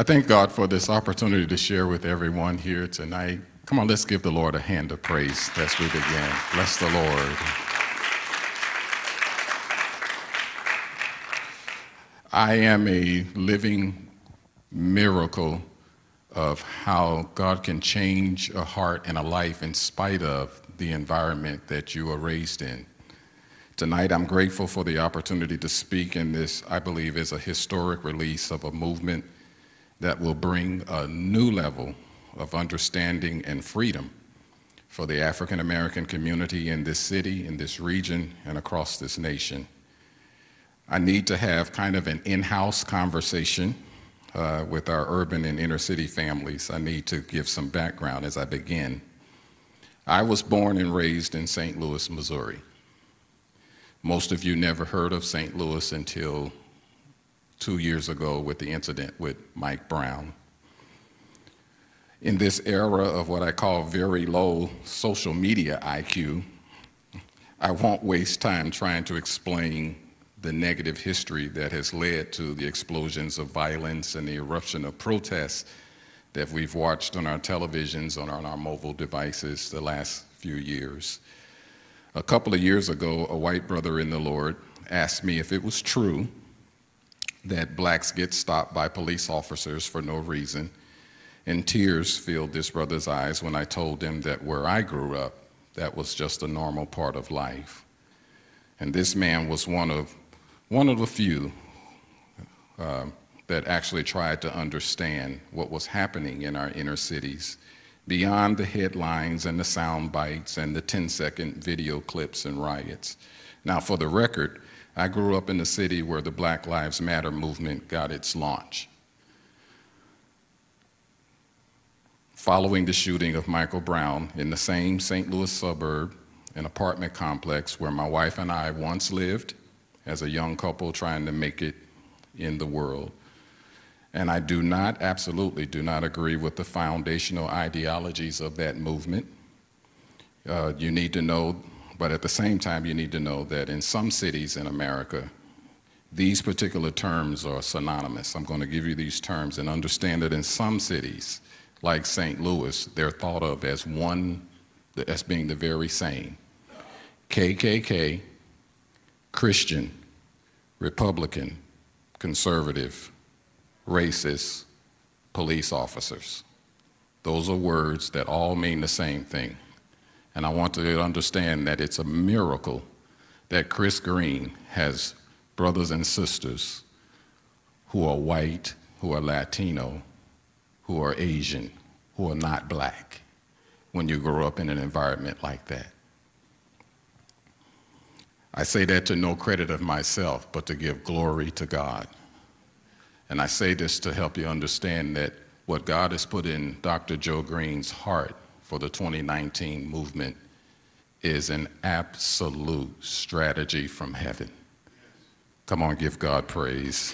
I thank God for this opportunity to share with everyone here tonight. Come on, let's give the Lord a hand of praise as we begin. Bless the Lord. I am a living miracle of how God can change a heart and a life in spite of the environment that you are raised in. Tonight, I'm grateful for the opportunity to speak in this, I believe, is a historic release of a movement that will bring a new level of understanding and freedom for the African American community in this city, in this region, and across this nation. I need to have kind of an in house conversation uh, with our urban and inner city families. I need to give some background as I begin. I was born and raised in St. Louis, Missouri. Most of you never heard of St. Louis until two years ago with the incident with Mike Brown. In this era of what I call very low social media IQ, I won't waste time trying to explain the negative history that has led to the explosions of violence and the eruption of protests that we've watched on our televisions, on our mobile devices the last few years. A couple of years ago, a white brother in the Lord asked me if it was true that blacks get stopped by police officers for no reason. And tears filled this brother's eyes when I told him that where I grew up, that was just a normal part of life. And this man was one of, one of the few uh, that actually tried to understand what was happening in our inner cities beyond the headlines and the sound bites and the 10 second video clips and riots. Now, for the record, I grew up in the city where the Black Lives Matter movement got its launch. Following the shooting of Michael Brown in the same St. Louis suburb, an apartment complex where my wife and I once lived as a young couple trying to make it in the world. And I do not, absolutely do not agree with the foundational ideologies of that movement. Uh, you need to know but at the same time, you need to know that in some cities in America, these particular terms are synonymous. I'm going to give you these terms and understand that in some cities, like St. Louis, they're thought of as one, as being the very same. KKK, Christian, Republican, conservative, racist, police officers. Those are words that all mean the same thing. And I want to understand that it's a miracle that Chris Green has brothers and sisters who are white, who are Latino, who are Asian, who are not black when you grow up in an environment like that. I say that to no credit of myself, but to give glory to God. And I say this to help you understand that what God has put in Dr. Joe Green's heart for the 2019 movement is an absolute strategy from heaven. Come on, give God praise.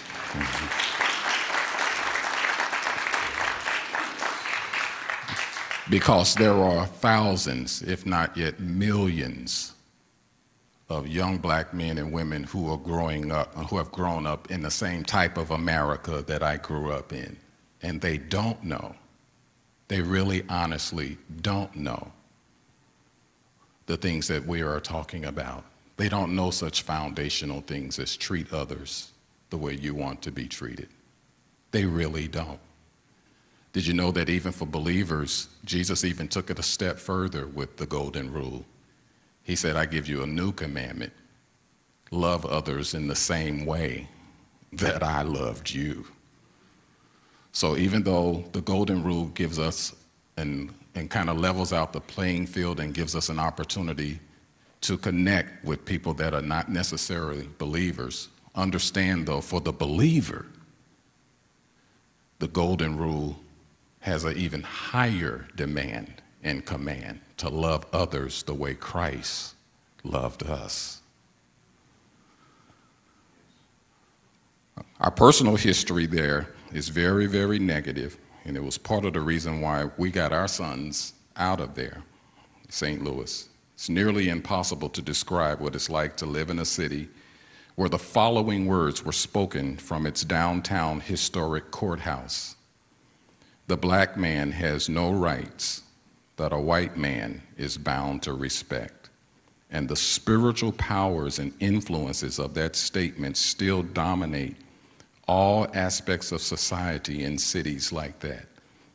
because there are thousands, if not yet millions, of young black men and women who are growing up, and who have grown up in the same type of America that I grew up in, and they don't know they really honestly don't know the things that we are talking about. They don't know such foundational things as treat others the way you want to be treated. They really don't. Did you know that even for believers, Jesus even took it a step further with the golden rule? He said, I give you a new commandment love others in the same way that I loved you. So even though the golden rule gives us and, and kind of levels out the playing field and gives us an opportunity to connect with people that are not necessarily believers, understand though, for the believer, the golden rule has an even higher demand and command to love others the way Christ loved us. Our personal history there is very, very negative, and it was part of the reason why we got our sons out of there, St. Louis. It's nearly impossible to describe what it's like to live in a city where the following words were spoken from its downtown historic courthouse the black man has no rights that a white man is bound to respect. And the spiritual powers and influences of that statement still dominate all aspects of society in cities like that,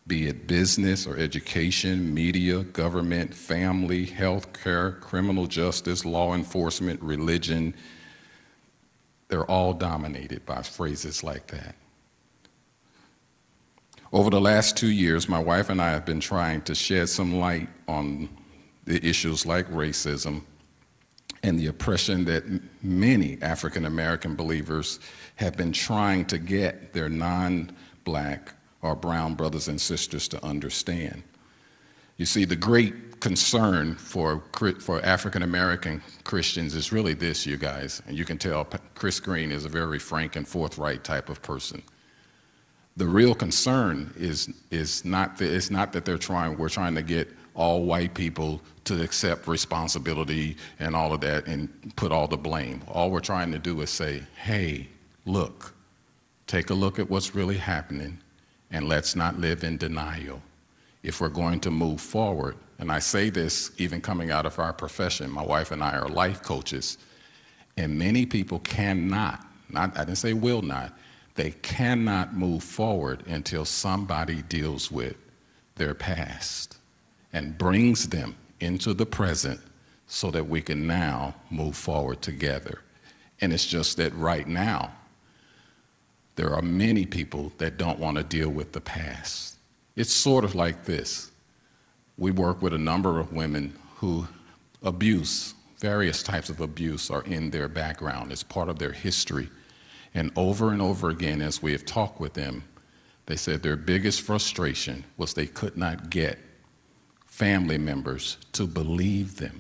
be it business or education, media, government, family, healthcare, criminal justice, law enforcement, religion. They're all dominated by phrases like that. Over the last two years, my wife and I have been trying to shed some light on the issues like racism and the oppression that many African American believers have been trying to get their non black or brown brothers and sisters to understand. You see, the great concern for, for African American Christians is really this, you guys, and you can tell Chris Green is a very frank and forthright type of person. The real concern is, is not, that, it's not that they're trying, we're trying to get all white people to accept responsibility and all of that and put all the blame. All we're trying to do is say, hey, look, take a look at what's really happening and let's not live in denial. If we're going to move forward, and I say this even coming out of our profession, my wife and I are life coaches, and many people cannot, not, I didn't say will not, they cannot move forward until somebody deals with their past and brings them into the present so that we can now move forward together. And it's just that right now, there are many people that don't want to deal with the past. It's sort of like this. We work with a number of women who abuse, various types of abuse, are in their background, it's part of their history. And over and over again, as we have talked with them, they said their biggest frustration was they could not get family members to believe them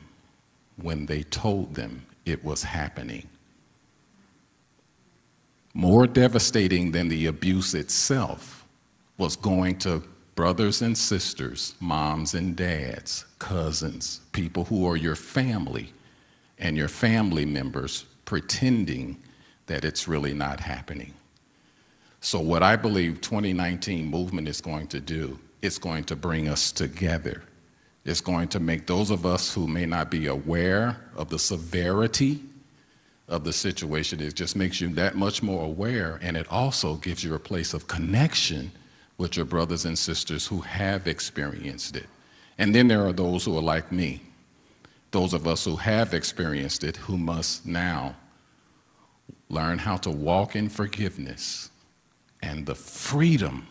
when they told them it was happening. More devastating than the abuse itself was going to brothers and sisters, moms and dads, cousins, people who are your family, and your family members pretending that it's really not happening. So, what I believe 2019 movement is going to do, it's going to bring us together it's going to make those of us who may not be aware of the severity of the situation, it just makes you that much more aware, and it also gives you a place of connection with your brothers and sisters who have experienced it. And then there are those who are like me, those of us who have experienced it, who must now learn how to walk in forgiveness and the freedom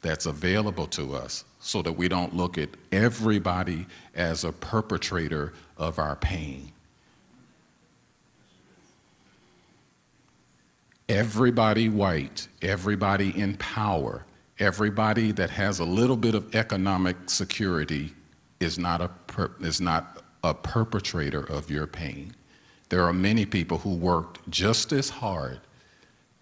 that's available to us so that we don't look at everybody as a perpetrator of our pain. Everybody white, everybody in power, everybody that has a little bit of economic security is not a, per, is not a perpetrator of your pain. There are many people who worked just as hard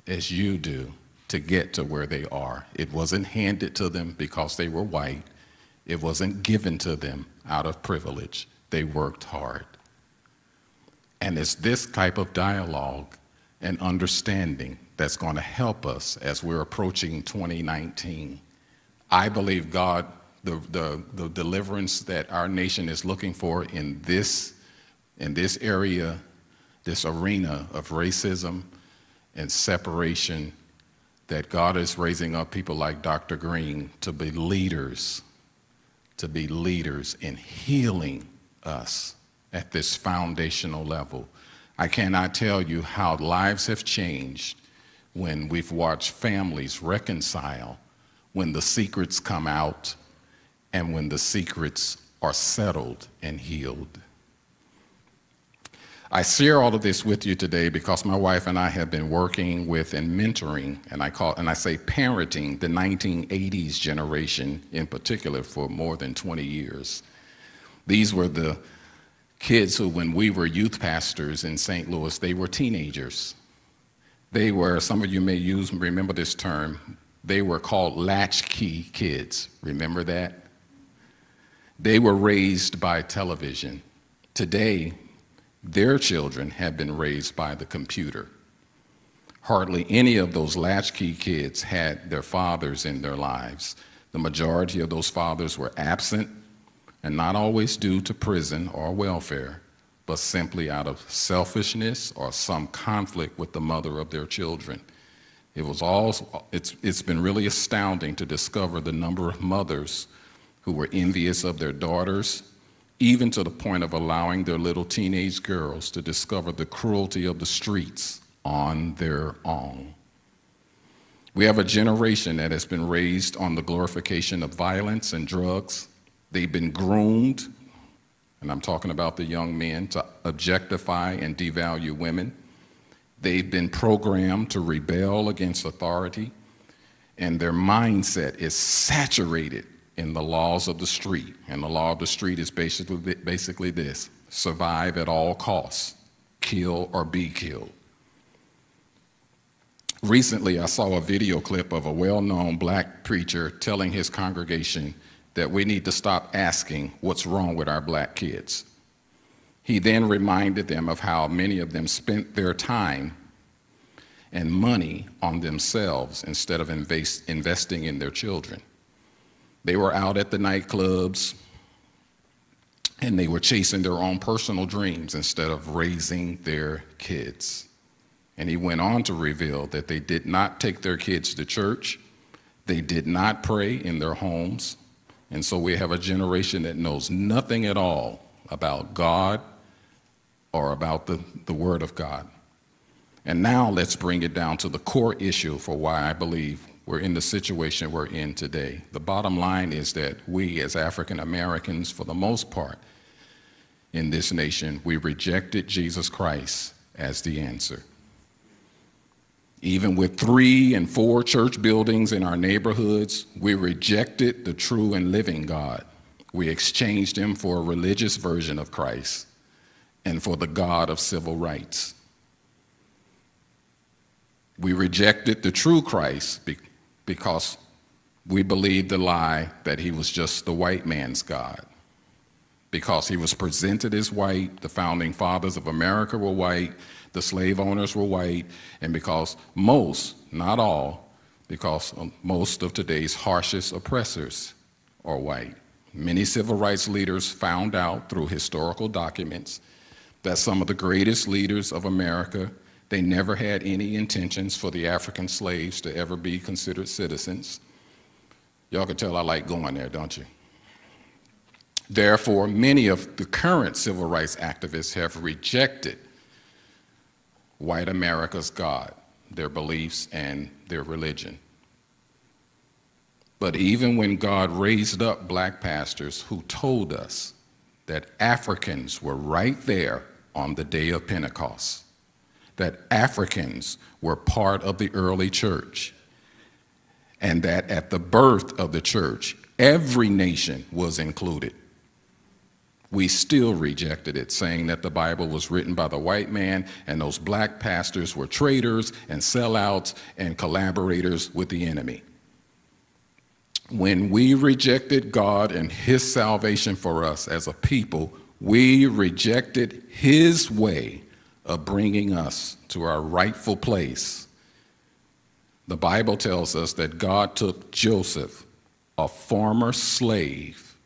as you do to get to where they are. It wasn't handed to them because they were white. It wasn't given to them out of privilege. They worked hard. And it's this type of dialogue and understanding that's going to help us as we're approaching 2019. I believe God, the, the, the deliverance that our nation is looking for in this, in this area, this arena of racism and separation that God is raising up people like Dr. Green to be leaders, to be leaders in healing us at this foundational level. I cannot tell you how lives have changed when we've watched families reconcile, when the secrets come out, and when the secrets are settled and healed. I share all of this with you today because my wife and I have been working with and mentoring, and I call and I say parenting the 1980s generation in particular for more than 20 years. These were the kids who, when we were youth pastors in St. Louis, they were teenagers. They were, some of you may use, remember this term, they were called latchkey kids. Remember that? They were raised by television. Today, their children have been raised by the computer. Hardly any of those latchkey kids had their fathers in their lives. The majority of those fathers were absent, and not always due to prison or welfare, but simply out of selfishness or some conflict with the mother of their children. It was all, it's, it's been really astounding to discover the number of mothers who were envious of their daughters, even to the point of allowing their little teenage girls to discover the cruelty of the streets on their own. We have a generation that has been raised on the glorification of violence and drugs. They've been groomed, and I'm talking about the young men, to objectify and devalue women. They've been programmed to rebel against authority, and their mindset is saturated in the laws of the street. And the law of the street is basically, basically this survive at all costs, kill or be killed. Recently, I saw a video clip of a well known black preacher telling his congregation that we need to stop asking what's wrong with our black kids. He then reminded them of how many of them spent their time and money on themselves instead of invest, investing in their children. They were out at the nightclubs and they were chasing their own personal dreams instead of raising their kids. And he went on to reveal that they did not take their kids to church, they did not pray in their homes. And so we have a generation that knows nothing at all about God or about the, the Word of God. And now let's bring it down to the core issue for why I believe we're in the situation we're in today. The bottom line is that we, as African Americans, for the most part, in this nation, we rejected Jesus Christ as the answer. Even with three and four church buildings in our neighborhoods, we rejected the true and living God. We exchanged him for a religious version of Christ and for the God of civil rights. We rejected the true Christ because we believed the lie that he was just the white man's God. Because he was presented as white, the founding fathers of America were white, the slave owners were white, and because most, not all, because um, most of today's harshest oppressors are white. Many civil rights leaders found out through historical documents that some of the greatest leaders of America, they never had any intentions for the African slaves to ever be considered citizens. Y'all can tell I like going there, don't you? Therefore, many of the current civil rights activists have rejected white America's God, their beliefs, and their religion. But even when God raised up black pastors who told us that Africans were right there on the day of Pentecost, that Africans were part of the early church, and that at the birth of the church, every nation was included we still rejected it, saying that the Bible was written by the white man and those black pastors were traitors and sellouts and collaborators with the enemy. When we rejected God and His salvation for us as a people, we rejected His way of bringing us to our rightful place. The Bible tells us that God took Joseph, a former slave,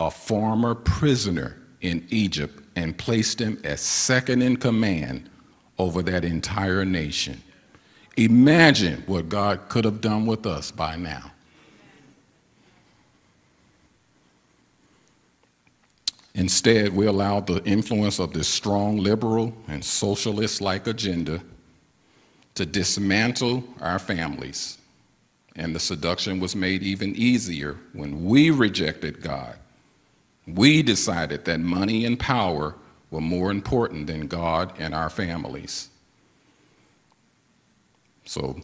a former prisoner in Egypt and placed him as second in command over that entire nation. Imagine what God could have done with us by now. Instead, we allowed the influence of this strong liberal and socialist like agenda to dismantle our families. And the seduction was made even easier when we rejected God we decided that money and power were more important than God and our families. So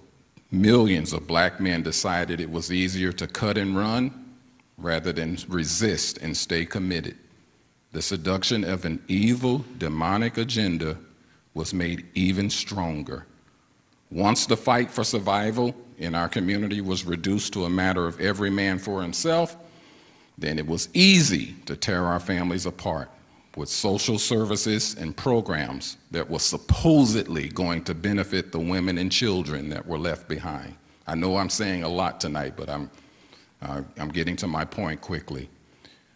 millions of black men decided it was easier to cut and run rather than resist and stay committed. The seduction of an evil, demonic agenda was made even stronger. Once the fight for survival in our community was reduced to a matter of every man for himself, then it was easy to tear our families apart with social services and programs that were supposedly going to benefit the women and children that were left behind. I know I'm saying a lot tonight, but I'm, Uh, I'm getting to my point quickly.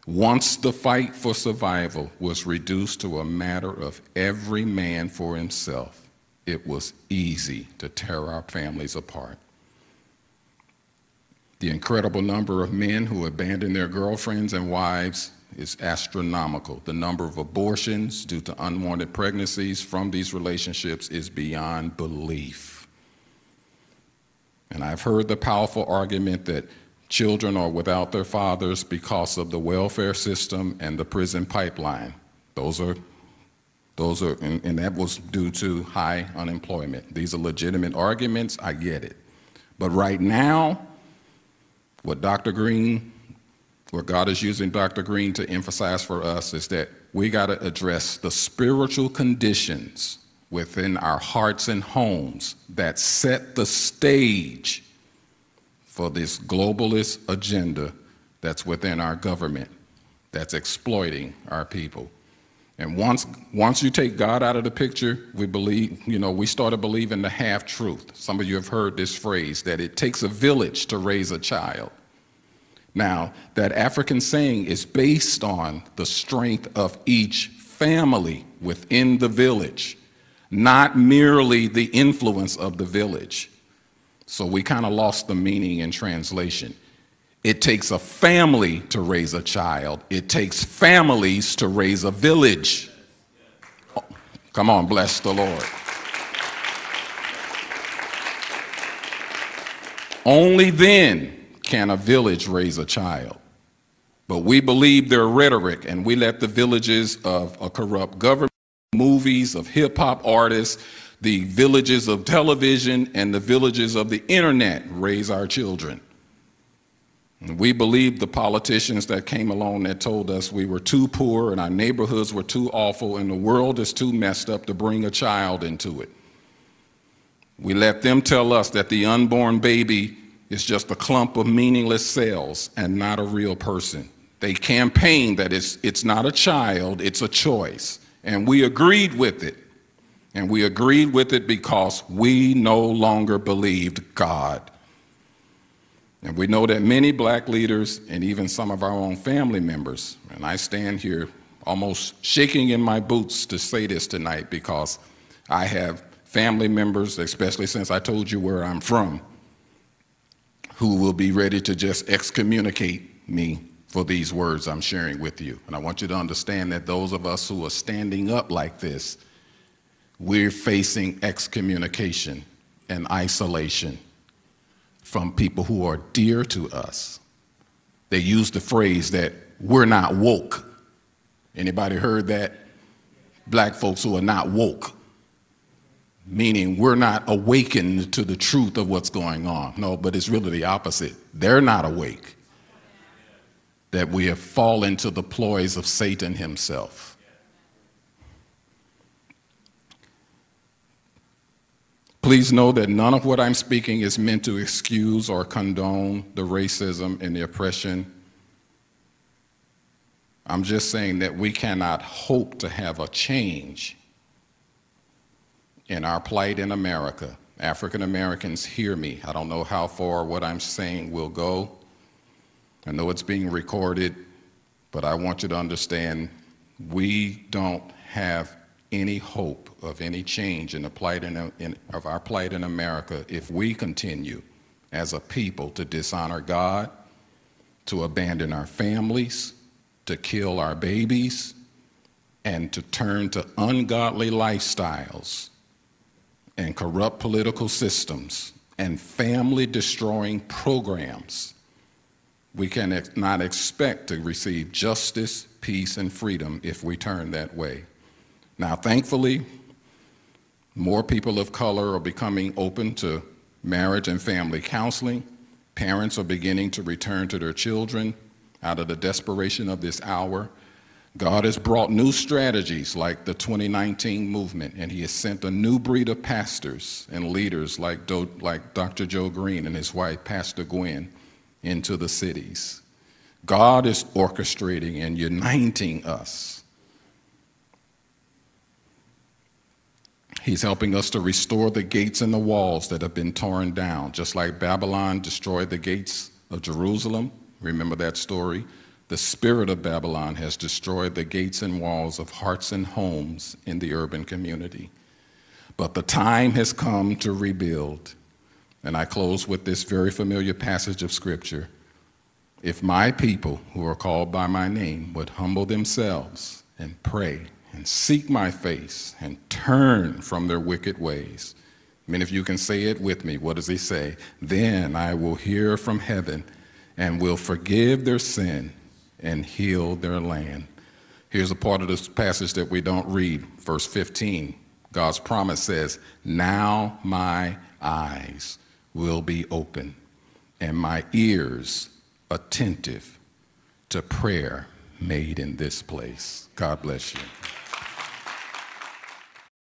Once the fight for survival was reduced to a matter of every man for himself, it was easy to tear our families apart. The incredible number of men who abandon their girlfriends and wives is astronomical. The number of abortions due to unwanted pregnancies from these relationships is beyond belief. And I've heard the powerful argument that children are without their fathers because of the welfare system and the prison pipeline. Those are those are, and, and that was due to high unemployment. These are legitimate arguments, I get it. But right now, what Dr. Green, what God is using Dr. Green to emphasize for us is that we got to address the spiritual conditions within our hearts and homes that set the stage for this globalist agenda that's within our government that's exploiting our people. And once, once you take God out of the picture, we believe, you know, we started believing the half truth. Some of you have heard this phrase that it takes a village to raise a child. Now, that African saying is based on the strength of each family within the village, not merely the influence of the village. So we kind of lost the meaning in translation. It takes a family to raise a child. It takes families to raise a village. Oh, come on, bless the Lord. Only then can a village raise a child. But we believe their rhetoric and we let the villages of a corrupt government, movies, of hip hop artists, the villages of television, and the villages of the internet raise our children. We believed the politicians that came along that told us we were too poor and our neighborhoods were too awful and the world is too messed up to bring a child into it. We let them tell us that the unborn baby is just a clump of meaningless cells and not a real person. They campaigned that it's, it's not a child, it's a choice. And we agreed with it. And we agreed with it because we no longer believed God. And we know that many black leaders and even some of our own family members, and I stand here almost shaking in my boots to say this tonight because I have family members, especially since I told you where I'm from, who will be ready to just excommunicate me for these words I'm sharing with you. And I want you to understand that those of us who are standing up like this, we're facing excommunication and isolation from people who are dear to us. They use the phrase that we're not woke. Anybody heard that? Black folks who are not woke, meaning we're not awakened to the truth of what's going on. No, but it's really the opposite. They're not awake. That we have fallen to the ploys of Satan himself. Please know that none of what I'm speaking is meant to excuse or condone the racism and the oppression. I'm just saying that we cannot hope to have a change in our plight in America. African Americans, hear me. I don't know how far what I'm saying will go. I know it's being recorded, but I want you to understand we don't have any hope of any change in the plight in, in, of our plight in America if we continue as a people to dishonor God, to abandon our families, to kill our babies, and to turn to ungodly lifestyles and corrupt political systems and family destroying programs. We cannot expect to receive justice, peace, and freedom if we turn that way. Now, thankfully, more people of color are becoming open to marriage and family counseling. Parents are beginning to return to their children out of the desperation of this hour. God has brought new strategies like the 2019 movement, and He has sent a new breed of pastors and leaders like, Do, like Dr. Joe Green and his wife, Pastor Gwen, into the cities. God is orchestrating and uniting us He's helping us to restore the gates and the walls that have been torn down, just like Babylon destroyed the gates of Jerusalem. Remember that story? The spirit of Babylon has destroyed the gates and walls of hearts and homes in the urban community. But the time has come to rebuild. And I close with this very familiar passage of Scripture. If my people, who are called by my name, would humble themselves and pray and seek my face and turn from their wicked ways, many of you can say it with me. What does he say? Then I will hear from heaven and will forgive their sin and heal their land. Here's a part of this passage that we don't read, verse 15. God's promise says, Now my eyes will be open and my ears attentive to prayer made in this place. God bless you.